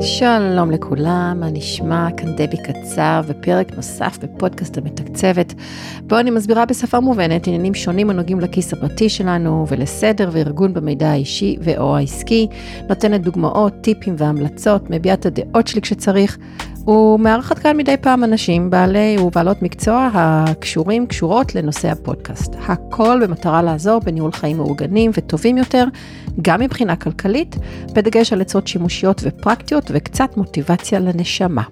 שלום לכולם, מה נשמע? כאן דבי קצר ופרק נוסף בפודקאסט המתקצבת, בו אני מסבירה בשפה מובנת עניינים שונים הנוגעים לכיס הפרטי שלנו ולסדר וארגון במידע האישי ו/או העסקי, נותנת דוגמאות, טיפים והמלצות, מביעה את הדעות שלי כשצריך, ומארחת כאן מדי פעם אנשים בעלי ובעלות מקצוע הקשורים, קשורות לנושא הפודקאסט. הכל במטרה לעזור בניהול חיים מאורגנים וטובים יותר, גם מבחינה כלכלית, בדגש על עצות שימושיות ופרקטיות וקצת מוטיבציה לנשמה.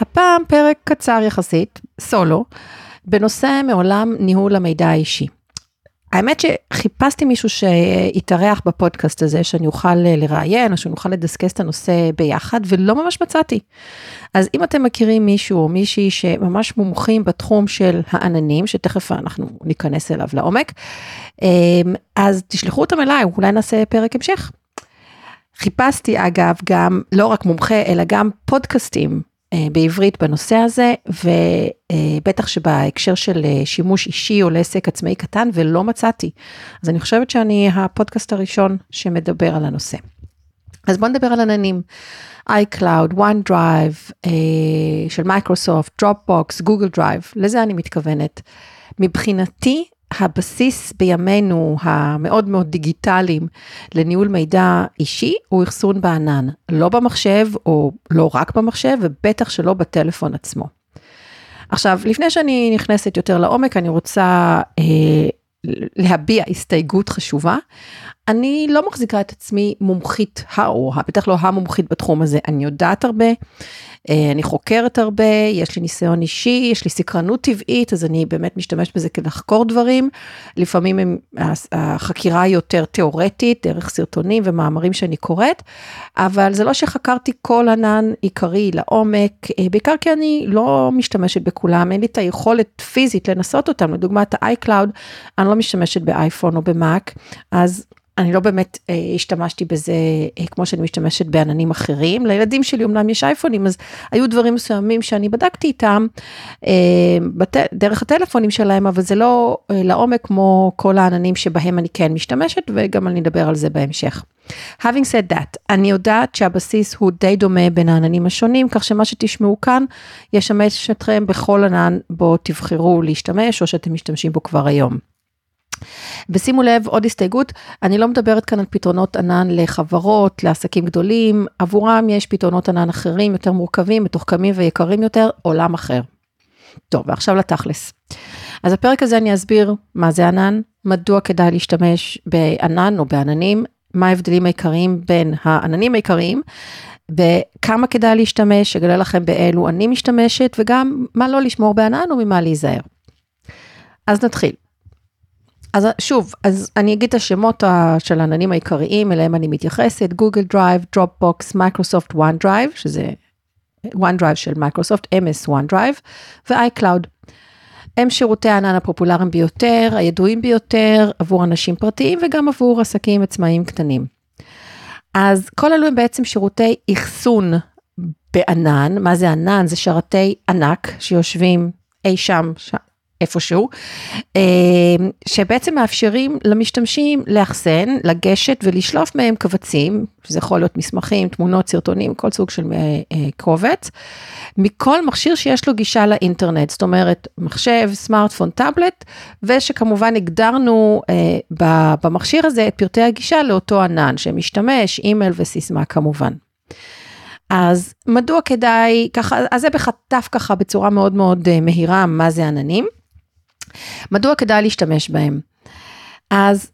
הפעם פרק קצר יחסית, סולו, בנושא מעולם ניהול המידע האישי. האמת שחיפשתי מישהו שיתארח בפודקאסט הזה, שאני אוכל לראיין, או שנוכל לדסקס את הנושא ביחד, ולא ממש מצאתי. אז אם אתם מכירים מישהו או מישהי שממש מומחים בתחום של העננים, שתכף אנחנו ניכנס אליו לעומק, אמ, אז תשלחו אותם אליי, אולי נעשה פרק המשך. חיפשתי אגב גם לא רק מומחה, אלא גם פודקאסטים אה, בעברית בנושא הזה, ובטח שבהקשר של אה, שימוש אישי או לעסק עצמאי קטן, ולא מצאתי. אז אני חושבת שאני הפודקאסט הראשון שמדבר על הנושא. אז בואו נדבר על עננים. iCloud, OneDrive אה, של מייקרוסופט, Dropbox, Google Drive, לזה אני מתכוונת. מבחינתי, הבסיס בימינו המאוד מאוד דיגיטליים לניהול מידע אישי הוא אחסון בענן, לא במחשב או לא רק במחשב ובטח שלא בטלפון עצמו. עכשיו, לפני שאני נכנסת יותר לעומק, אני רוצה אה, להביע הסתייגות חשובה. אני לא מחזיקה את עצמי מומחית האו, בטח לא המומחית בתחום הזה, אני יודעת הרבה, אה, אני חוקרת הרבה, יש לי ניסיון אישי, יש לי סקרנות טבעית, אז אני באמת משתמשת בזה כדי לחקור דברים. לפעמים הם, החקירה היא יותר תיאורטית, דרך סרטונים ומאמרים שאני קוראת, אבל זה לא שחקרתי כל ענן עיקרי לעומק, אה, בעיקר כי אני לא משתמשת בכולם, אין לי את היכולת פיזית לנסות אותם, לדוגמת ה-iCloud, אני לא משתמשת באייפון או במאק, אז אני לא באמת אה, השתמשתי בזה אה, כמו שאני משתמשת בעננים אחרים. לילדים שלי אמנם יש אייפונים, אז היו דברים מסוימים שאני בדקתי איתם אה, בת, דרך הטלפונים שלהם, אבל זה לא אה, לעומק כמו כל העננים שבהם אני כן משתמשת, וגם אני אדבר על זה בהמשך. Having said that, אני יודעת שהבסיס הוא די דומה בין העננים השונים, כך שמה שתשמעו כאן ישמש אתכם בכל ענן בו תבחרו להשתמש, או שאתם משתמשים בו כבר היום. ושימו לב, עוד הסתייגות, אני לא מדברת כאן על פתרונות ענן לחברות, לעסקים גדולים, עבורם יש פתרונות ענן אחרים, יותר מורכבים, מתוחכמים ויקרים יותר, עולם אחר. טוב, ועכשיו לתכלס. אז בפרק הזה אני אסביר מה זה ענן, מדוע כדאי להשתמש בענן או בעננים, מה ההבדלים העיקריים בין העננים העיקריים, וכמה כדאי להשתמש, אגלה לכם באלו אני משתמשת, וגם מה לא לשמור בענן וממה להיזהר. אז נתחיל. אז שוב, אז אני אגיד את השמות של העננים העיקריים אליהם אני מתייחסת, Google Drive, Dropbox, Microsoft OneDrive, שזה OneDrive של מייקרוסופט, MS OneDrive, ו-iCloud. הם שירותי הענן הפופולריים ביותר, הידועים ביותר עבור אנשים פרטיים וגם עבור עסקים עצמאיים קטנים. אז כל אלו הם בעצם שירותי אחסון בענן, מה זה ענן? זה שרתי ענק שיושבים אי שם, איפשהו, אה, שבעצם מאפשרים למשתמשים לאחסן, לגשת ולשלוף מהם קבצים, שזה יכול להיות מסמכים, תמונות, סרטונים, כל סוג של אה, אה, קובץ, מכל מכשיר שיש לו גישה לאינטרנט, זאת אומרת, מחשב, סמארטפון, טאבלט, ושכמובן הגדרנו במכשיר הזה את פרטי הגישה לאותו ענן, שמשתמש, אימייל וסיסמה כמובן. אז מדוע כדאי, ככה, אז זה בחטף ככה בצורה מאוד מאוד מהירה, מה זה עננים. מדוע כדאי להשתמש בהם? אז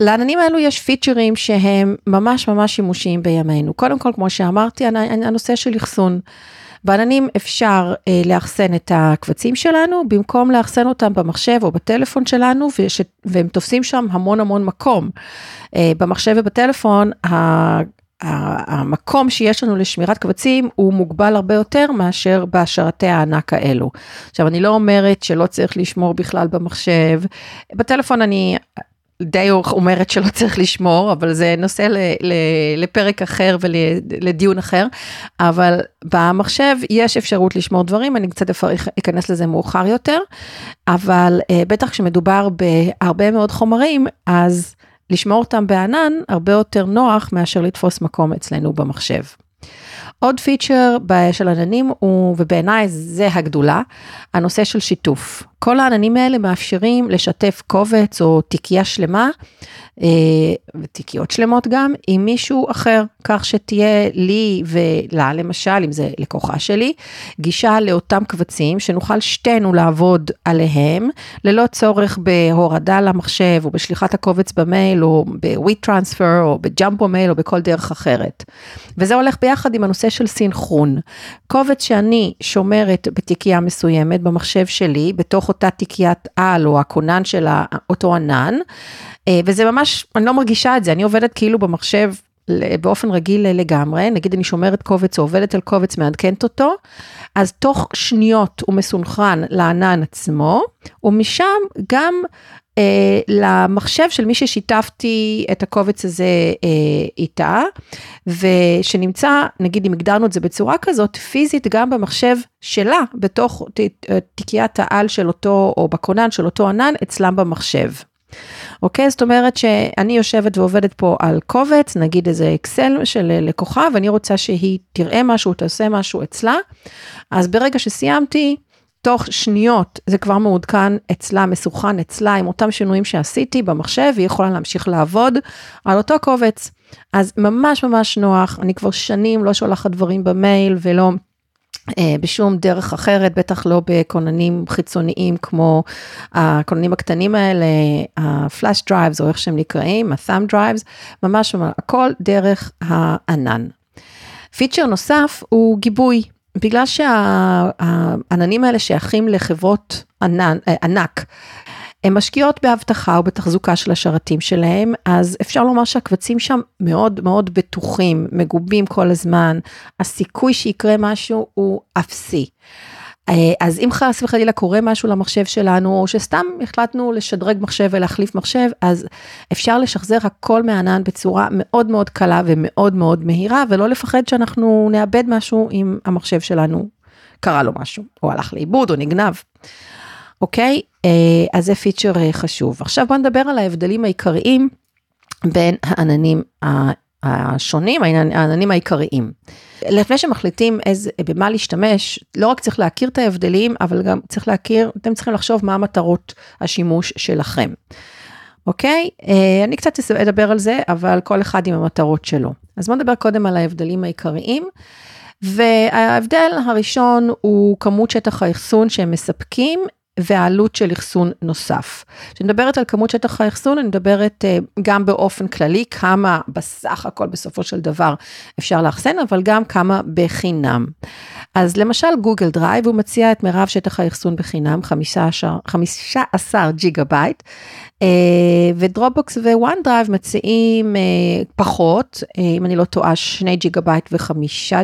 לעננים האלו יש פיצ'רים שהם ממש ממש שימושיים בימינו. קודם כל, כמו שאמרתי, הנושא של אחסון. בעננים אפשר אה, לאחסן את הקבצים שלנו, במקום לאחסן אותם במחשב או בטלפון שלנו, וש, והם תופסים שם המון המון מקום. אה, במחשב ובטלפון, המקום שיש לנו לשמירת קבצים הוא מוגבל הרבה יותר מאשר בהשרתי הענק האלו. עכשיו, אני לא אומרת שלא צריך לשמור בכלל במחשב, בטלפון אני די אומרת שלא צריך לשמור, אבל זה נושא ל, ל, לפרק אחר ולדיון אחר, אבל במחשב יש אפשרות לשמור דברים, אני קצת אכנס לזה מאוחר יותר, אבל אה, בטח כשמדובר בהרבה מאוד חומרים, אז לשמור אותם בענן הרבה יותר נוח מאשר לתפוס מקום אצלנו במחשב. עוד פיצ'ר של עננים הוא, ובעיניי זה הגדולה, הנושא של שיתוף. כל העננים האלה מאפשרים לשתף קובץ או תיקייה שלמה אה, ותיקיות שלמות גם, עם מישהו אחר, כך שתהיה לי ולה, למשל, אם זה לקוחה שלי, גישה לאותם קבצים, שנוכל שתינו לעבוד עליהם, ללא צורך בהורדה למחשב, או בשליחת הקובץ במייל, או ב-WeTransfer, טרנספר, או בג'מפו מייל, או בכל דרך אחרת. וזה הולך ביחד עם הנושא של סינכרון. קובץ שאני שומרת בתיקייה מסוימת במחשב שלי, בתוך אותה תיקיית על, או הכונן של אותו ענן, אה, וזה ממש, אני לא מרגישה את זה, אני עובדת כאילו במחשב באופן רגיל לגמרי, נגיד אני שומרת קובץ או עובדת על קובץ, מעדכנת אותו, אז תוך שניות הוא מסונכרן לענן עצמו, ומשם גם אה, למחשב של מי ששיתפתי את הקובץ הזה אה, איתה, ושנמצא, נגיד אם הגדרנו את זה בצורה כזאת, פיזית גם במחשב שלה, בתוך תיקיית העל של אותו, או בכונן של אותו ענן, אצלם במחשב. אוקיי? זאת אומרת שאני יושבת ועובדת פה על קובץ, נגיד איזה אקסל של לקוחה, ואני רוצה שהיא תראה משהו, תעשה משהו אצלה, אז ברגע שסיימתי, תוך שניות זה כבר מעודכן אצלה, מסוכן אצלה עם אותם שינויים שעשיתי במחשב, והיא יכולה להמשיך לעבוד על אותו קובץ. אז ממש ממש נוח, אני כבר שנים לא שולחת דברים במייל ולא בשום דרך אחרת, בטח לא בכוננים חיצוניים כמו הכוננים הקטנים האלה, ה-flash drives או איך שהם נקראים, ה-thumb drives, ממש, הכל דרך הענן. פיצ'ר נוסף הוא גיבוי. בגלל שהעננים האלה שייכים לחברות ענן, אה, ענק, הן משקיעות באבטחה או בתחזוקה של השרתים שלהם, אז אפשר לומר שהקבצים שם מאוד מאוד בטוחים, מגובים כל הזמן, הסיכוי שיקרה משהו הוא אפסי. אה, אז אם חס וחלילה קורה משהו למחשב שלנו, או שסתם החלטנו לשדרג מחשב ולהחליף מחשב, אז אפשר לשחזר הכל מהענן בצורה מאוד מאוד קלה ומאוד מאוד מהירה, ולא לפחד שאנחנו נאבד משהו אם המחשב שלנו קרה לו משהו, או הלך לאיבוד או נגנב. אוקיי? אה, אז זה פיצ'ר אה, חשוב. עכשיו בוא נדבר על ההבדלים העיקריים בין העננים השונים, העננים העיקריים. לפני שמחליטים איזה, במה להשתמש, לא רק צריך להכיר את ההבדלים, אבל גם צריך להכיר, אתם צריכים לחשוב מה המטרות השימוש שלכם. אוקיי? אה, אני קצת אדבר על זה, אבל כל אחד עם המטרות שלו. אז בוא נדבר קודם על ההבדלים העיקריים. וההבדל הראשון הוא כמות שטח האחסון שהם מספקים והעלות של אחסון נוסף. כשאני מדברת על כמות שטח האחסון, אני מדברת אה, גם באופן כללי, כמה בסך הכל בסופו של דבר אפשר לאחסן, אבל גם כמה בחינם. אז למשל Google Drive, הוא מציע את מירב שטח האחסון בחינם, 15, 15 ג'יגה בייט, אה, ו Dropbox ו OneDrive מציעים אה, פחות, אם אני לא טועה, 2 ג'יגה בייט ו-5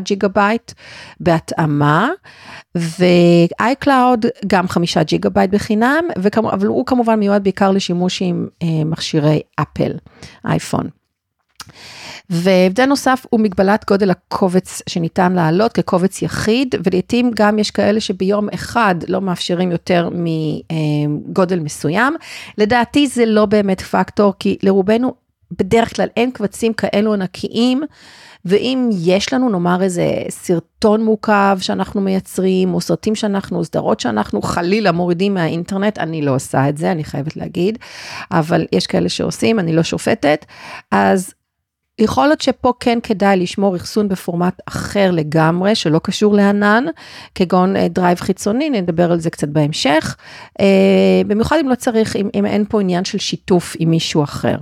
ג'יגה בייט בהתאמה, ו-iCloud גם 5 ג'יגה בייט בחינם, וכמו, אבל הוא כמובן מיועד בעיקר לשימוש עם אה, מכשירי אפל, אייפון. והבדל נוסף הוא מגבלת גודל הקובץ שניתן לעלות כקובץ יחיד, ולעיתים גם יש כאלה שביום אחד לא מאפשרים יותר מגודל מסוים. לדעתי זה לא באמת פקטור, כי לרובנו בדרך כלל אין קבצים כאלו ענקיים. ואם יש לנו נאמר איזה סרטון מורכב שאנחנו מייצרים, או סרטים שאנחנו, סדרות שאנחנו חלילה מורידים מהאינטרנט, אני לא עושה את זה, אני חייבת להגיד, אבל יש כאלה שעושים, אני לא שופטת, אז יכול להיות שפה כן כדאי לשמור אחסון בפורמט אחר לגמרי, שלא קשור לענן, כגון אה, דרייב חיצוני, נדבר על זה קצת בהמשך, אה, במיוחד אם לא צריך, אם, אם אין פה עניין של שיתוף עם מישהו אחר.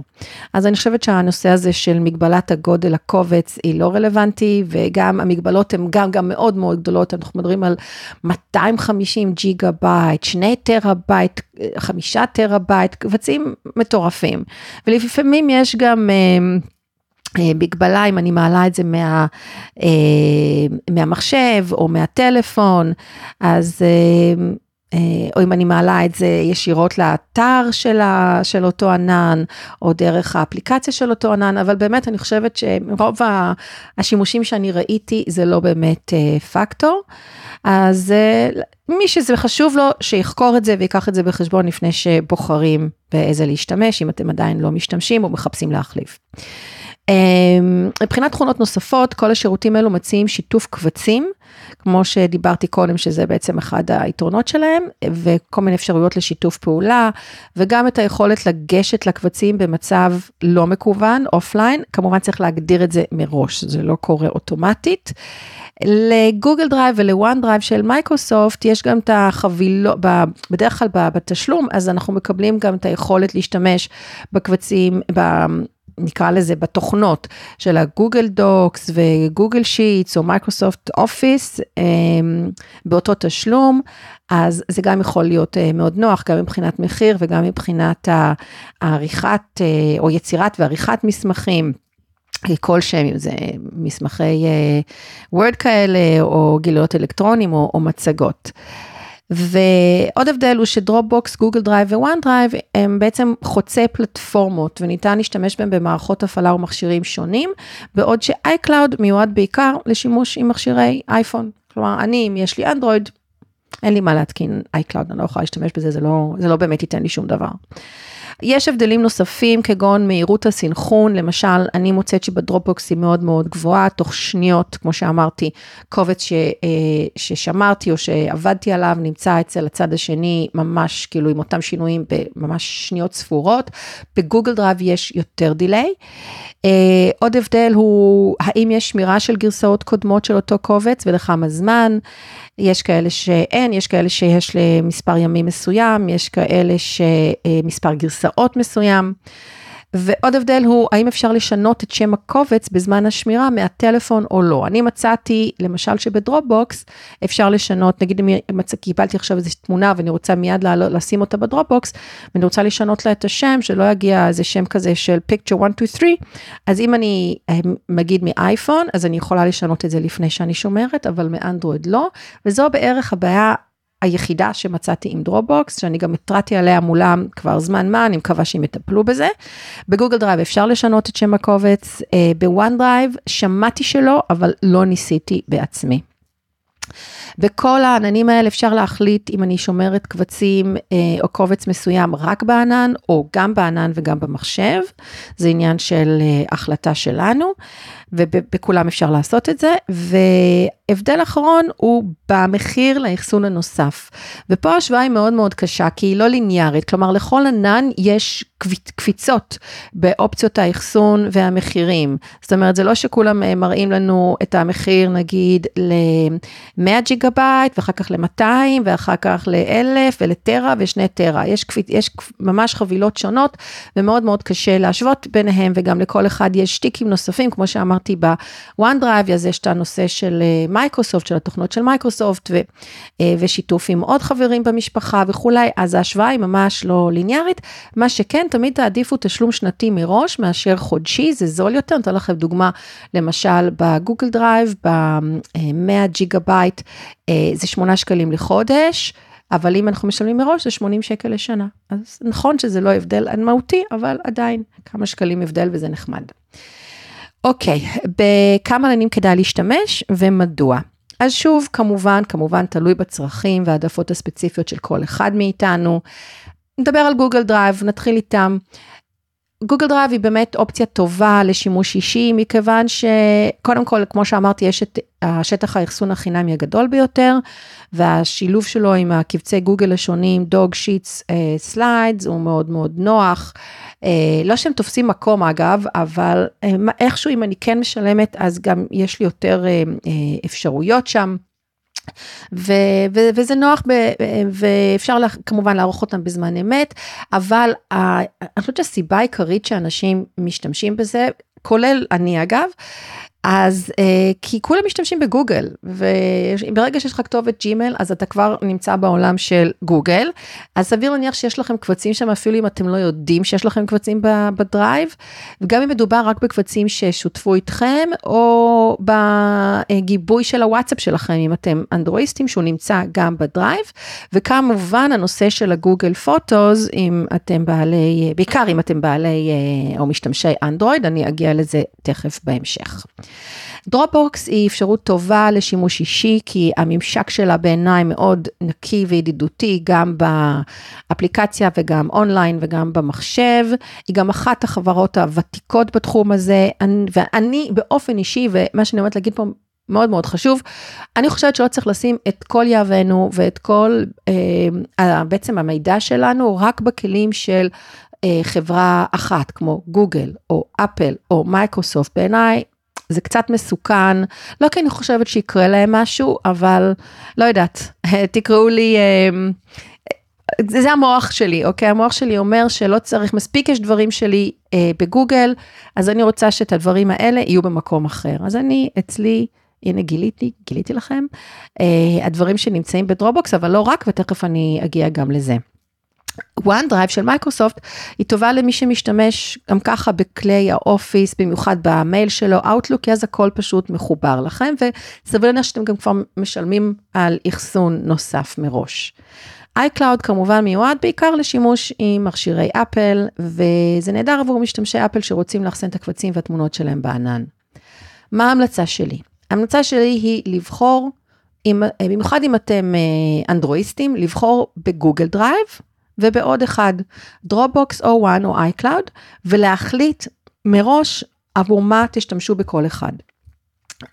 אז אני חושבת שהנושא הזה של מגבלת הגודל הקובץ היא לא רלוונטי, וגם המגבלות הן גם, גם מאוד מאוד גדולות, אנחנו מדברים על 250 ג'יגה בייט, 2 טרה בייט, 5 טרה בייט, קבצים מטורפים. ולפעמים יש גם... אה, אה, מגבלה אם אני מעלה את זה מה, אה, מהמחשב או מהטלפון, אז אה, או אם אני מעלה את זה ישירות לאתר של, ה, של אותו ענן, או דרך האפליקציה של אותו ענן, אבל באמת אני חושבת שרוב השימושים שאני ראיתי זה לא באמת פקטור. אז מי שזה חשוב לו, שיחקור את זה ויקח את זה בחשבון לפני שבוחרים באיזה להשתמש, אם אתם עדיין לא משתמשים או מחפשים להחליף. אמ, מבחינת תכונות נוספות, כל השירותים האלו מציעים שיתוף קבצים, כמו שדיברתי קודם, שזה בעצם אחד היתרונות שלהם, וכל מיני אפשרויות לשיתוף פעולה, וגם את היכולת לגשת לקבצים במצב לא מקוון, אופליין, כמובן צריך להגדיר את זה מראש, זה לא קורה אוטומטית. לגוגל דרייב ולוואן דרייב של מייקרוסופט יש גם את החבילות, בדרך כלל בתשלום, אז אנחנו מקבלים גם את היכולת להשתמש בקבצים, נקרא לזה בתוכנות של הגוגל דוקס וגוגל שיטס או מייקרוסופט אופיס אמ, באותו תשלום, אז זה גם יכול להיות אה, מאוד נוח, גם מבחינת מחיר וגם מבחינת העריכת אה, או יצירת ועריכת מסמכים. כלשהם, אם זה מסמכי וורד אה, כאלה, או גיליונות אלקטרוניים, או, או מצגות. ועוד הבדל הוא שדרופבוקס, גוגל דרייב ו-וואן דרייב הם בעצם חוצי פלטפורמות וניתן להשתמש בהם במערכות הפעלה ומכשירים שונים, בעוד שאייקלאוד מיועד בעיקר לשימוש עם מכשירי אייפון. כלומר, אני, אם יש לי אנדרואיד, אין לי מה להתקין iCloud, אני לא יכולה להשתמש בזה, זה לא, זה לא באמת ייתן לי שום דבר. יש הבדלים נוספים כגון מהירות הסינכרון, למשל, אני מוצאת שבדרופבוקס היא מאוד מאוד גבוהה, תוך שניות, כמו שאמרתי, קובץ ש, אה, ששמרתי או שעבדתי עליו נמצא אצל הצד השני ממש כאילו עם אותם שינויים בממש שניות ספורות. בגוגל דרייב יש יותר delay. Uh, עוד הבדל הוא האם יש שמירה של גרסאות קודמות של אותו קובץ ולכמה זמן. יש כאלה שאין, יש כאלה שיש למספר ימים מסוים, יש כאלה שמספר גרסאות מסוים. ועוד הבדל הוא, האם אפשר לשנות את שם הקובץ בזמן השמירה מהטלפון או לא. אני מצאתי, למשל שבדרופבוקס, אפשר לשנות, נגיד אם קיבלתי עכשיו איזושהי תמונה ואני רוצה מיד לשים אותה בדרופבוקס, ואני רוצה לשנות לה את השם, שלא יגיע איזה שם כזה של picture 1, 2, 3, אז אם אני נגיד מאייפון, אז אני יכולה לשנות את זה לפני שאני שומרת, אבל מאנדרואיד לא, וזו בערך הבעיה היחידה שמצאתי עם דרופבוקס, שאני גם התרעתי עליה מולם כבר זמן מה, אני מקווה שהם יטפלו בזה. בגוגל דרייב אפשר לשנות את שם הקובץ, אה, בוואן דרייב שמעתי שלא, אבל לא ניסיתי בעצמי. בכל העננים האלה אפשר להחליט אם אני שומרת קבצים אה, או קובץ מסוים רק בענן, או גם בענן וגם במחשב. זה עניין של אה, החלטה שלנו, ובכולם אפשר לעשות את זה. והבדל אחרון הוא במחיר לאחסון הנוסף. ופה ההשוואה היא מאוד מאוד קשה, כי היא לא ליניארית, כלומר לכל ענן יש קפיצות באופציות האחסון והמחירים. זאת אומרת, זה לא שכולם אה, מראים לנו את המחיר נגיד ל-100 ג'יגה בייט, ואחר כך ל-200, ואחר כך ל-1000 ולטרה ושני טרה. יש, יש ממש חבילות שונות, ומאוד מאוד קשה להשוות ביניהם, וגם לכל אחד יש שטיקים נוספים, כמו שאמרתי ב-OneDrive, אז יש את הנושא של מייקרוסופט, אה, של התוכנות של מייקרוסופט, ו, אה, ושיתוף עם עוד חברים במשפחה וכולי, אז ההשוואה היא ממש לא ליניארית. מה שכן, תמיד תעדיפו תשלום שנתי מראש מאשר חודשי, זה זול יותר, אתן לכם דוגמה, למשל בגוגל דרייב, ב-100 ג'יגה בייט, אה, זה 8 שקלים לחודש. אבל אם אנחנו משלמים מראש זה 80 שקל לשנה. אז נכון שזה לא הבדל מהותי, אבל עדיין כמה שקלים הבדל וזה נחמד. אוקיי, בכמה עננים כדאי להשתמש ומדוע? אז שוב, כמובן, כמובן תלוי בצרכים והעדפות הספציפיות של כל אחד מאיתנו. נדבר על גוגל דרייב, נתחיל איתם. גוגל דרייב היא באמת אופציה טובה לשימוש אישי, מכיוון שקודם כל, כמו שאמרתי, יש את השטח האחסון החינמי הגדול ביותר, והשילוב שלו עם הקבצי גוגל השונים, דוקס שיטס סליידס, הוא מאוד מאוד נוח. Uh, לא שהם תופסים מקום אגב, אבל uh, איכשהו אם אני כן משלמת, אז גם יש לי יותר uh, אפשרויות שם. ו- ו- וזה נוח ב- ואפשר לה- כמובן לערוך אותם בזמן אמת, אבל ה- אני חושבת שהסיבה העיקרית שאנשים משתמשים בזה, כולל אני אגב, אז אה, כי כולם משתמשים בגוגל, וברגע שיש לך כתובת ג'ימל, אז אתה כבר נמצא בעולם של גוגל, אז סביר להניח שיש לכם קבצים שם, אפילו אם אתם לא יודעים שיש לכם קבצים בדרייב, וגם אם מדובר רק בקבצים ששותפו איתכם, או בגיבוי של הוואטסאפ שלכם, אם אתם אנדרואיסטים, שהוא נמצא גם בדרייב, וכמובן הנושא של ה Google Photos, אם אתם בעלי, בעיקר אם אתם בעלי אה, או משתמשי אנדרואיד, אני אגיע לזה תכף בהמשך. Dropbox היא אפשרות טובה לשימוש אישי, כי הממשק שלה בעיניי מאוד נקי וידידותי, גם באפליקציה וגם אונליין וגם במחשב. היא גם אחת החברות הוותיקות בתחום הזה, ואני באופן אישי, ומה שאני עומדת להגיד פה מאוד מאוד חשוב. אני חושבת שלא צריך לשים את כל יהבנו ואת כל אה, בעצם המידע שלנו רק בכלים של אה, חברה אחת כמו גוגל או אפל או מייקרוסופט. בעיניי זה קצת מסוכן, לא כי אני חושבת שיקרה להם משהו, אבל לא יודעת, תקראו לי, זה, זה המוח שלי, אוקיי? המוח שלי אומר שלא צריך, מספיק יש דברים שלי אה, בגוגל, אז אני רוצה שאת הדברים האלה יהיו במקום אחר. אז אני, אצלי, הנה גיליתי, גיליתי לכם, אה, הדברים שנמצאים ב Dropbox, אבל לא רק, ותכף אני אגיע גם לזה. OneDrive של מייקרוסופט היא טובה למי שמשתמש גם ככה בכלי האופיס, במיוחד במייל שלו, Outlook, אז הכל פשוט מחובר לכם, וסביר להניח שאתם גם כבר משלמים על אחסון נוסף מראש. iCloud כמובן מיועד בעיקר לשימוש עם מכשירי אפל, וזה נהדר עבור משתמשי אפל שרוצים לאחסן את הקבצים והתמונות שלהם בענן. מה ההמלצה שלי? ההמלצה שלי היא לבחור, במיוחד אם אתם אה, אנדרואיסטים, לבחור ב Google Drive, ובעוד אחד, Dropbox או One או iCloud, ולהחליט מראש עבור מה תשתמשו בכל אחד.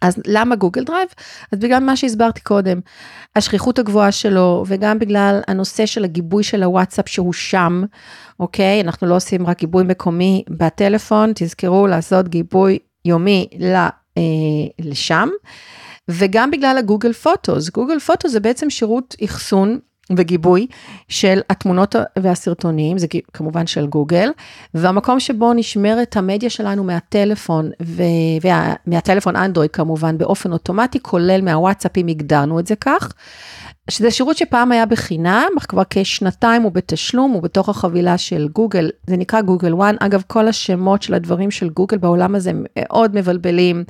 אז למה Google Drive? אז בגלל מה שהסברתי קודם, השכיחות הגבוהה שלו, וגם בגלל הנושא של הגיבוי של הוואטסאפ שהוא שם, אוקיי? אנחנו לא עושים רק גיבוי מקומי בטלפון, תזכרו לעשות גיבוי יומי אה, לשם. וגם בגלל ה Google Photos, Google Photos זה בעצם שירות אחסון וגיבוי של התמונות והסרטונים, זה כמובן של גוגל, והמקום שבו נשמרת המדיה שלנו מהטלפון, ומהטלפון אנדרואיד כמובן באופן אוטומטי, כולל מהוואטסאפ אם הגדרנו את זה כך. שזה שירות שפעם היה בחינם, אך כבר כשנתיים הוא בתשלום, הוא בתוך החבילה של גוגל, זה נקרא Google One. אגב, כל השמות של הדברים של גוגל בעולם הזה מאוד מבלבלים.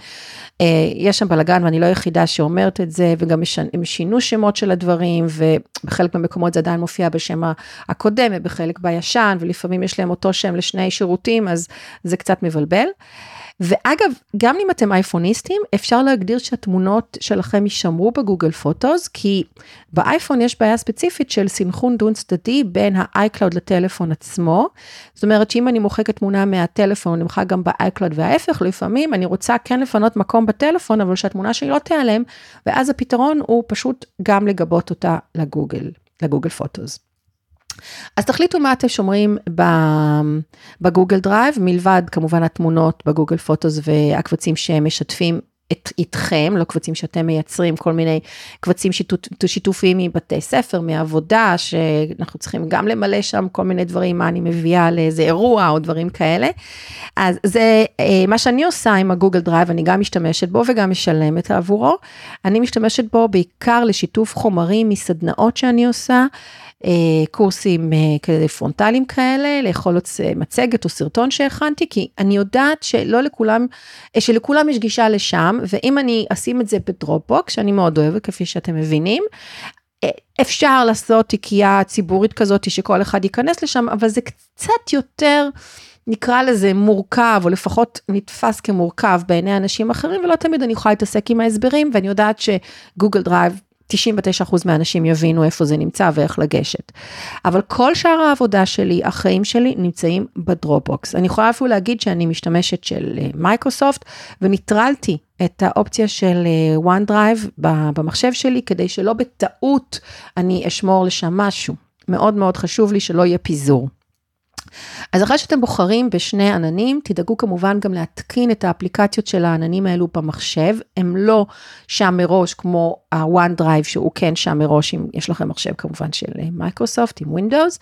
אה, יש שם בלאגן ואני לא היחידה שאומרת את זה, וגם הם שינו שמות של הדברים, ובחלק מהמקומות זה עדיין מופיע בשם הקודם, ובחלק בישן, ולפעמים יש להם אותו שם לשני שירותים, אז זה קצת מבלבל. ואגב, גם אם אתם אייפוניסטים, אפשר להגדיר שהתמונות שלכם יישמרו בגוגל פוטוס, כי באייפון יש בעיה ספציפית של סינכרון דו צדדי בין ה-iCloud לטלפון עצמו. זאת אומרת שאם אני מוחקת תמונה מהטלפון, אני מוחק גם ב-iCloud וההפך, לפעמים אני רוצה כן לפנות מקום בטלפון, אבל שהתמונה שלי לא תיעלם, ואז הפתרון הוא פשוט גם לגבות אותה לגוגל, ל Google Photos. אז תחליטו מה אתם שומרים ב Google Drive, מלבד כמובן התמונות ב Google Photos והקבצים שהם משתפים את, איתכם, לא קבצים שאתם מייצרים, כל מיני קבצים שיתוף, שיתופיים מבתי ספר, מעבודה, שאנחנו צריכים גם למלא שם כל מיני דברים, מה אני מביאה לאיזה אירוע או דברים כאלה. אז זה אה, מה שאני עושה עם ה Google Drive, אני גם משתמשת בו וגם משלמת עבורו. אני משתמשת בו בעיקר לשיתוף חומרים מסדנאות שאני עושה. אה, קורסים אה, כאלה פרונטליים כאלה, לאכול מצגת או סרטון שהכנתי, כי אני יודעת שלא לכולם, אה, שלכולם יש גישה לשם, ואם אני אשים את זה ב Dropbox, שאני מאוד אוהבת, כפי שאתם מבינים, אפשר לעשות תיקייה ציבורית כזאת שכל אחד ייכנס לשם, אבל זה קצת יותר, נקרא לזה מורכב, או לפחות נתפס כמורכב בעיני אנשים אחרים, ולא תמיד אני יכולה להתעסק עם ההסברים, ואני יודעת ש Google Drive 99% מהאנשים יבינו איפה זה נמצא ואיך לגשת. אבל כל שאר העבודה שלי, החיים שלי, נמצאים ב Dropbox. אני יכולה אפילו להגיד שאני משתמשת של אה, מייקרוסופט, וניטרלתי את האופציה של אה, OneDrive במחשב שלי, כדי שלא בטעות אני אשמור לשם משהו. מאוד מאוד חשוב לי שלא יהיה פיזור. אז אחרי שאתם בוחרים בשני עננים, תדאגו כמובן גם להתקין את האפליקציות של העננים האלו במחשב, הם לא שם מראש כמו ה-OneDrive שהוא כן שם מראש, אם יש לכם מחשב כמובן של מייקרוסופט עם Windows,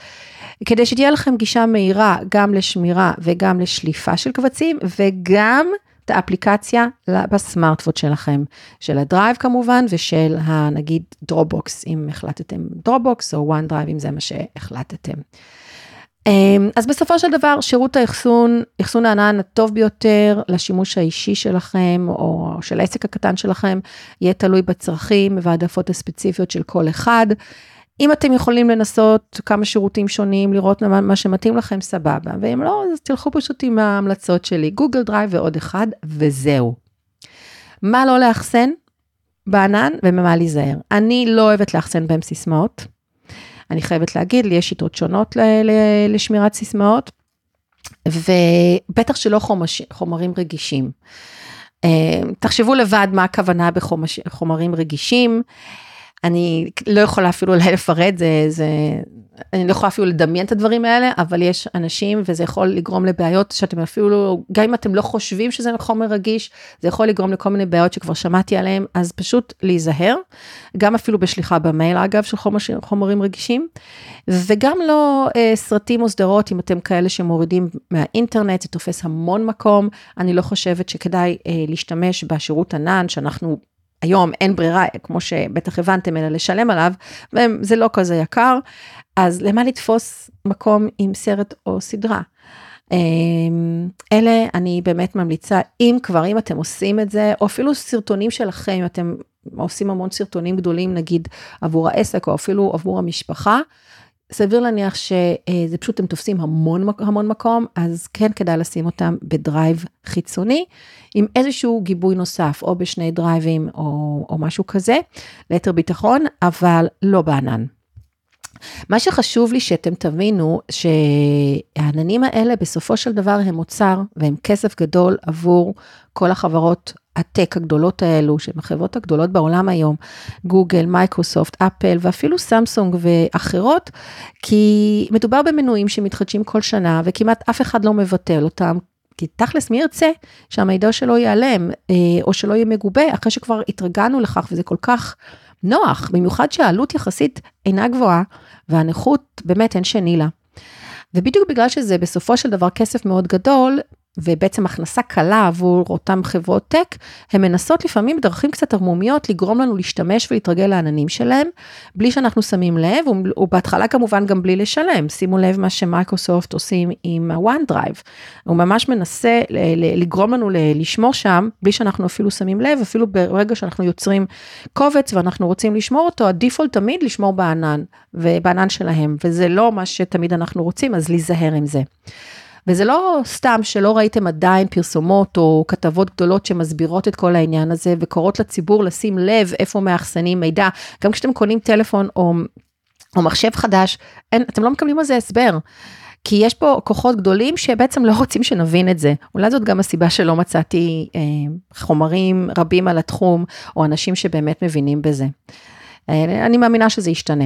כדי שתהיה לכם גישה מהירה גם לשמירה וגם לשליפה של קבצים, וגם את האפליקציה בסמארטפון שלכם, של ה Drive כמובן, ושל הנגיד Dropbox, אם החלטתם Dropbox, או OneDrive, אם זה מה שהחלטתם. אמ, אז בסופו של דבר, שירות האחסון, אחסון הענן הטוב ביותר לשימוש האישי שלכם, או של העסק הקטן שלכם, יהיה תלוי בצרכים והעדפות הספציפיות של כל אחד. אם אתם יכולים לנסות כמה שירותים שונים, לראות מה שמתאים לכם, סבבה. ואם לא, אז תלכו פשוט עם ההמלצות שלי, Google Drive ועוד אחד, וזהו. מה לא לאחסן? בענן וממה להיזהר. אני לא אוהבת לאחסן בהם סיסמאות. אני חייבת להגיד, לי יש שיטות שונות לשמירת סיסמאות, ובטח שלא חומש, חומרים רגישים. אה, תחשבו לבד מה הכוונה בחומרים רגישים. אני לא יכולה אפילו לפרט, זה, זה, אני לא יכולה אפילו לדמיין את הדברים האלה, אבל יש אנשים וזה יכול לגרום לבעיות שאתם אפילו, גם אם אתם לא חושבים שזה חומר רגיש, זה יכול לגרום לכל מיני בעיות שכבר שמעתי עליהם, אז פשוט להיזהר, גם אפילו בשליחה במייל אגב של חומר, חומרים רגישים, וגם לא אה, סרטים או סדרות, אם אתם כאלה שמורידים מהאינטרנט, זה תופס המון מקום, אני לא חושבת שכדאי אה, להשתמש בשירות ענן, שאנחנו היום אין ברירה, כמו שבטח הבנתם, אלא לשלם עליו, וזה לא כזה יקר, אז למה לתפוס מקום עם סרט או סדרה? אמ, אלה אני באמת ממליצה, אם כבר, אם אתם עושים את זה, או אפילו סרטונים שלכם, אם אתם עושים המון סרטונים גדולים, נגיד עבור העסק, או אפילו עבור המשפחה, סביר להניח שזה פשוט, הם תופסים המון, המון מקום, אז כן כדאי לשים אותם בדרייב חיצוני, עם איזשהו גיבוי נוסף, או בשני דרייבים, או, או משהו כזה, ליתר ביטחון, אבל לא בענן. מה שחשוב לי שאתם תבינו, שהעננים האלה בסופו של דבר הם מוצר והם כסף גדול עבור כל החברות הטק הגדולות האלו, שהן החברות הגדולות בעולם היום, גוגל, מייקרוסופט, אפל ואפילו סמסונג ואחרות, כי מדובר במנויים שמתחדשים כל שנה וכמעט אף אחד לא מבטל אותם. כי תכלס מי ירצה שהמידע שלו ייעלם אה, או שלא יהיה מגובה אחרי שכבר התרגלנו לכך וזה כל כך נוח, במיוחד שהעלות יחסית אינה גבוהה והנכות באמת אין שני לה. ובדיוק בגלל שזה בסופו של דבר כסף מאוד גדול, ובעצם הכנסה קלה עבור אותן חברות טק, הן מנסות לפעמים בדרכים קצת ערמומיות לגרום לנו להשתמש ולהתרגל לעננים שלהם, בלי שאנחנו שמים לב, ובהתחלה כמובן גם בלי לשלם. שימו לב מה שמייקרוסופט עושים עם ה-OneDrive. הוא ממש מנסה לגרום לנו לשמור שם, בלי שאנחנו אפילו שמים לב, אפילו ברגע שאנחנו יוצרים קובץ ואנחנו רוצים לשמור אותו, הדיפולט תמיד לשמור בענן, ובענן שלהם, וזה לא מה שתמיד אנחנו רוצים, אז להיזהר עם זה. וזה לא סתם שלא ראיתם עדיין פרסומות או כתבות גדולות שמסבירות את כל העניין הזה וקוראות לציבור לשים לב איפה מאחסנים מידע, גם כשאתם קונים טלפון או, או מחשב חדש, אין, אתם לא מקבלים על זה הסבר. כי יש פה כוחות גדולים שבעצם לא רוצים שנבין את זה. אולי זאת גם הסיבה שלא מצאתי אה, חומרים רבים על התחום, או אנשים שבאמת מבינים בזה. אה, אני מאמינה שזה ישתנה.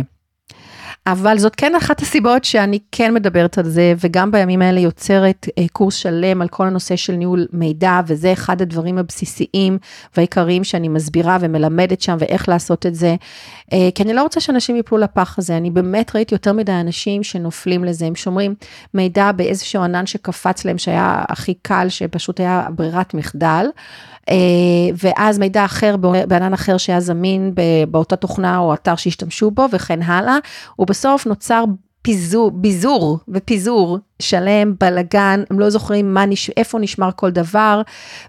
אבל זאת כן אחת הסיבות שאני כן מדברת על זה, וגם בימים האלה יוצרת אה, קורס שלם על כל הנושא של ניהול מידע, וזה אחד הדברים הבסיסיים והעיקריים שאני מסבירה ומלמדת שם, ואיך לעשות את זה. אה, כי אני לא רוצה שאנשים יפלו לפח הזה, אני באמת ראיתי יותר מדי אנשים שנופלים לזה, הם שומרים מידע באיזשהו ענן שקפץ להם, שהיה הכי קל, שפשוט היה ברירת מחדל. אה, ואז מידע אחר בענן אחר שהיה זמין באותה תוכנה או אתר שהשתמשו בו וכן הלאה, ובסוף נוצר פיזור, ביזור ופיזור שלם, בלאגן, הם לא זוכרים מה, נש... איפה נשמר כל דבר,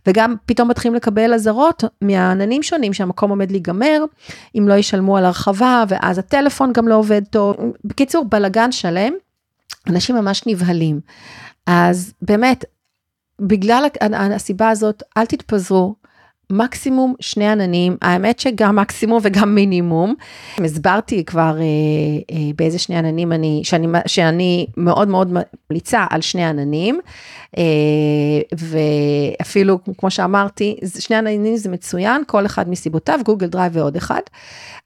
וגם פתאום מתחילים לקבל אזהרות מהעננים שונים שהמקום עומד להיגמר, אם לא ישלמו על הרחבה, ואז הטלפון גם לא עובד טוב. בקיצור, בלאגן שלם, אנשים ממש נבהלים. אז באמת, בגלל הסיבה הזאת, אל תתפזרו, מקסימום שני עננים, האמת שגם מקסימום וגם מינימום. הסברתי כבר אה, אה, באיזה שני עננים אני, שאני, שאני מאוד מאוד ממליצה על שני עננים, אה, ואפילו כמו שאמרתי, שני עננים זה מצוין, כל אחד מסיבותיו, Google Drive ועוד אחד.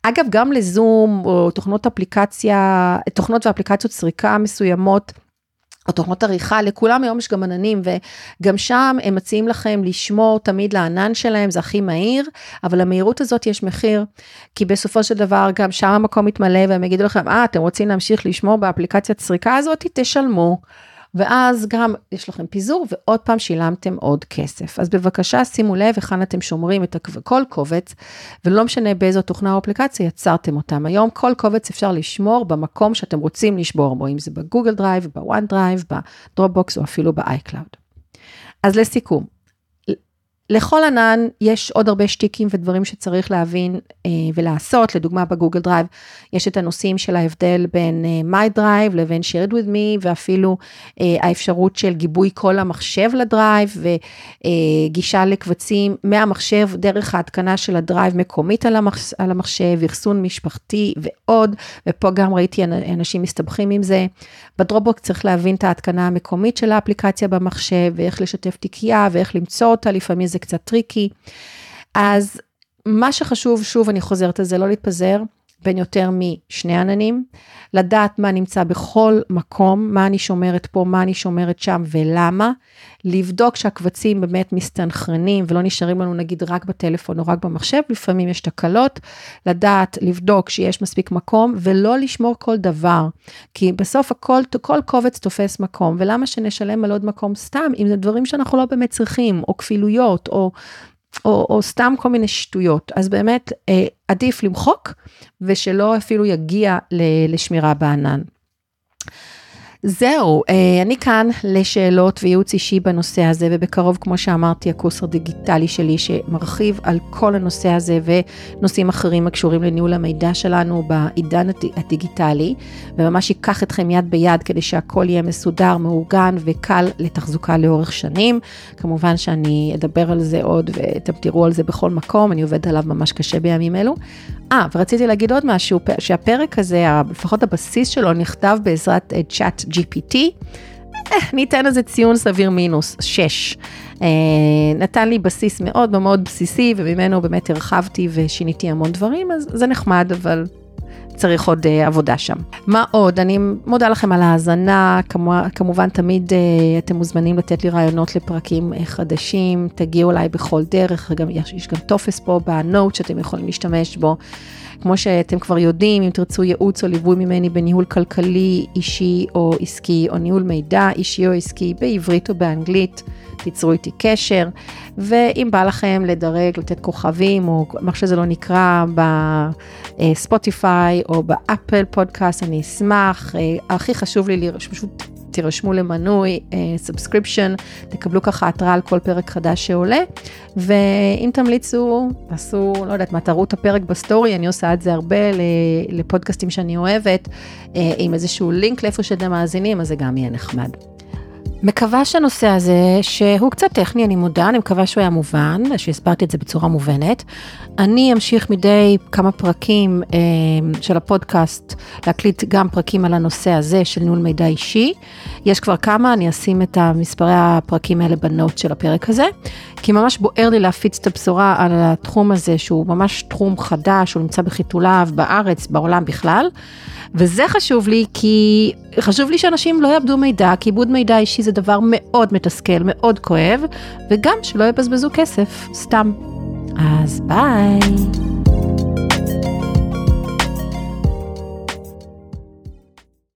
אגב, גם לזום או תוכנות אפליקציה, תוכנות ואפליקציות סריקה מסוימות, או תוכנות עריכה, לכולם היום יש גם עננים, וגם שם הם מציעים לכם לשמור תמיד לענן שלהם, זה הכי מהיר, אבל למהירות הזאת יש מחיר, כי בסופו של דבר גם שם המקום מתמלא, והם יגידו לכם, אה, אתם רוצים להמשיך לשמור באפליקציית סריקה הזאת, תשלמו. ואז גם יש לכם פיזור ועוד פעם שילמתם עוד כסף. אז בבקשה שימו לב היכן אתם שומרים את כל קובץ, ולא משנה באיזו תוכנה או אפליקציה יצרתם אותם. היום כל קובץ אפשר לשמור במקום שאתם רוצים לשמור בו, אם זה בגוגל דרייב, ב OneDrive, בדרופבוקס או אפילו באייקלאוד. אז לסיכום, לכל ענן יש עוד הרבה שטיקים ודברים שצריך להבין אה, ולעשות, לדוגמה בגוגל דרייב יש את הנושאים של ההבדל בין אה, My Drive לבין shared with me ואפילו אה, האפשרות של גיבוי כל המחשב לדרייב וגישה אה, לקבצים מהמחשב דרך ההתקנה של הדרייב מקומית על, המחש, על המחשב, אחסון משפחתי ועוד, ופה גם ראיתי אנשים מסתבכים עם זה. בדרופבוקס צריך להבין את ההתקנה המקומית של האפליקציה במחשב ואיך לשתף תיקייה ואיך למצוא אותה, לפעמים זה קצת tricky. אז מה שחשוב, שוב, אני חוזרת על זה, לא להתפזר. בין יותר משני עננים, לדעת מה נמצא בכל מקום, מה אני שומרת פה, מה אני שומרת שם ולמה, לבדוק שהקבצים באמת מסתנכרנים ולא נשארים לנו נגיד רק בטלפון או רק במחשב, לפעמים יש תקלות, לדעת, לבדוק שיש מספיק מקום ולא לשמור כל דבר, כי בסוף הכל, כל קובץ תופס מקום, ולמה שנשלם על עוד מקום? סתם, אם זה דברים שאנחנו לא באמת צריכים, או כפילויות, או או, או סתם כל מיני שטויות. אז באמת אה, עדיף למחוק ושלא אפילו יגיע לשמירה בענן. זהו, אה, אני כאן לשאלות וייעוץ אישי בנושא הזה, ובקרוב, כמו שאמרתי, הקורס הדיגיטלי שלי שמרחיב על כל הנושא הזה ונושאים אחרים הקשורים לניהול המידע שלנו בעידן הדיגיטלי, וממש ייקח אתכם יד ביד כדי שהכל יהיה מסודר, מאורגן וקל לתחזוקה לאורך שנים. כמובן שאני אדבר על זה עוד ואתם תראו על זה בכל מקום, אני עובדת עליו ממש קשה בימים אלו. אה, ורציתי להגיד עוד משהו, שהפרק הזה, לפחות הבסיס שלו, נכתב בעזרת צ'אט אה, GPT. אה, ניתן לזה ציון סביר מינוס, 6. אה, נתן לי בסיס מאוד מאוד בסיסי, וממנו באמת הרחבתי ושיניתי המון דברים, אז זה נחמד, אבל צריך עוד uh, עבודה שם. מה עוד? אני מודה לכם על ההאזנה, כמו, כמובן תמיד uh, אתם מוזמנים לתת לי רעיונות לפרקים uh, חדשים, תגיעו אליי בכל דרך, גם, יש, יש גם טופס פה בנוט שאתם יכולים להשתמש בו. כמו שאתם כבר יודעים, אם תרצו ייעוץ או ליווי ממני בניהול כלכלי, אישי או עסקי, או ניהול מידע אישי או עסקי בעברית או באנגלית, תיצרו איתי קשר, ואם בא לכם לדרג, לתת כוכבים, או מה שזה לא נקרא, בספוטיפיי או באפל פודקאסט, אני אשמח. אה, הכי חשוב לי פשוט תירשמו למנוי, subscription, אה, תקבלו ככה התראה על כל פרק חדש שעולה, ואם תמליצו, תעשו, לא יודעת מה, תראו את הפרק בסטורי, אני עושה את זה הרבה לפודקאסטים שאני אוהבת, אה, עם איזשהו לינק לאיפה שאתם מאזינים, אז זה גם יהיה נחמד. מקווה שהנושא הזה, שהוא קצת טכני, אני מודה, אני מקווה שהוא היה מובן, שהסברתי את זה בצורה מובנת. אני אמשיך מדי כמה פרקים אה, של הפודקאסט להקליט גם פרקים על הנושא הזה של ניהול מידע אישי. יש כבר כמה, אני אשים את מספרי הפרקים האלה בנוט של הפרק הזה, כי ממש בוער לי להפיץ את הבשורה על התחום הזה, שהוא ממש תחום חדש, הוא נמצא בחיתוליו בארץ, בעולם בכלל. וזה חשוב לי כי חשוב לי שאנשים לא יאבדו מידע, כי עיבוד מידע אישי זה דבר מאוד מתסכל, מאוד כואב, וגם שלא יבזבזו כסף, סתם. אז ביי.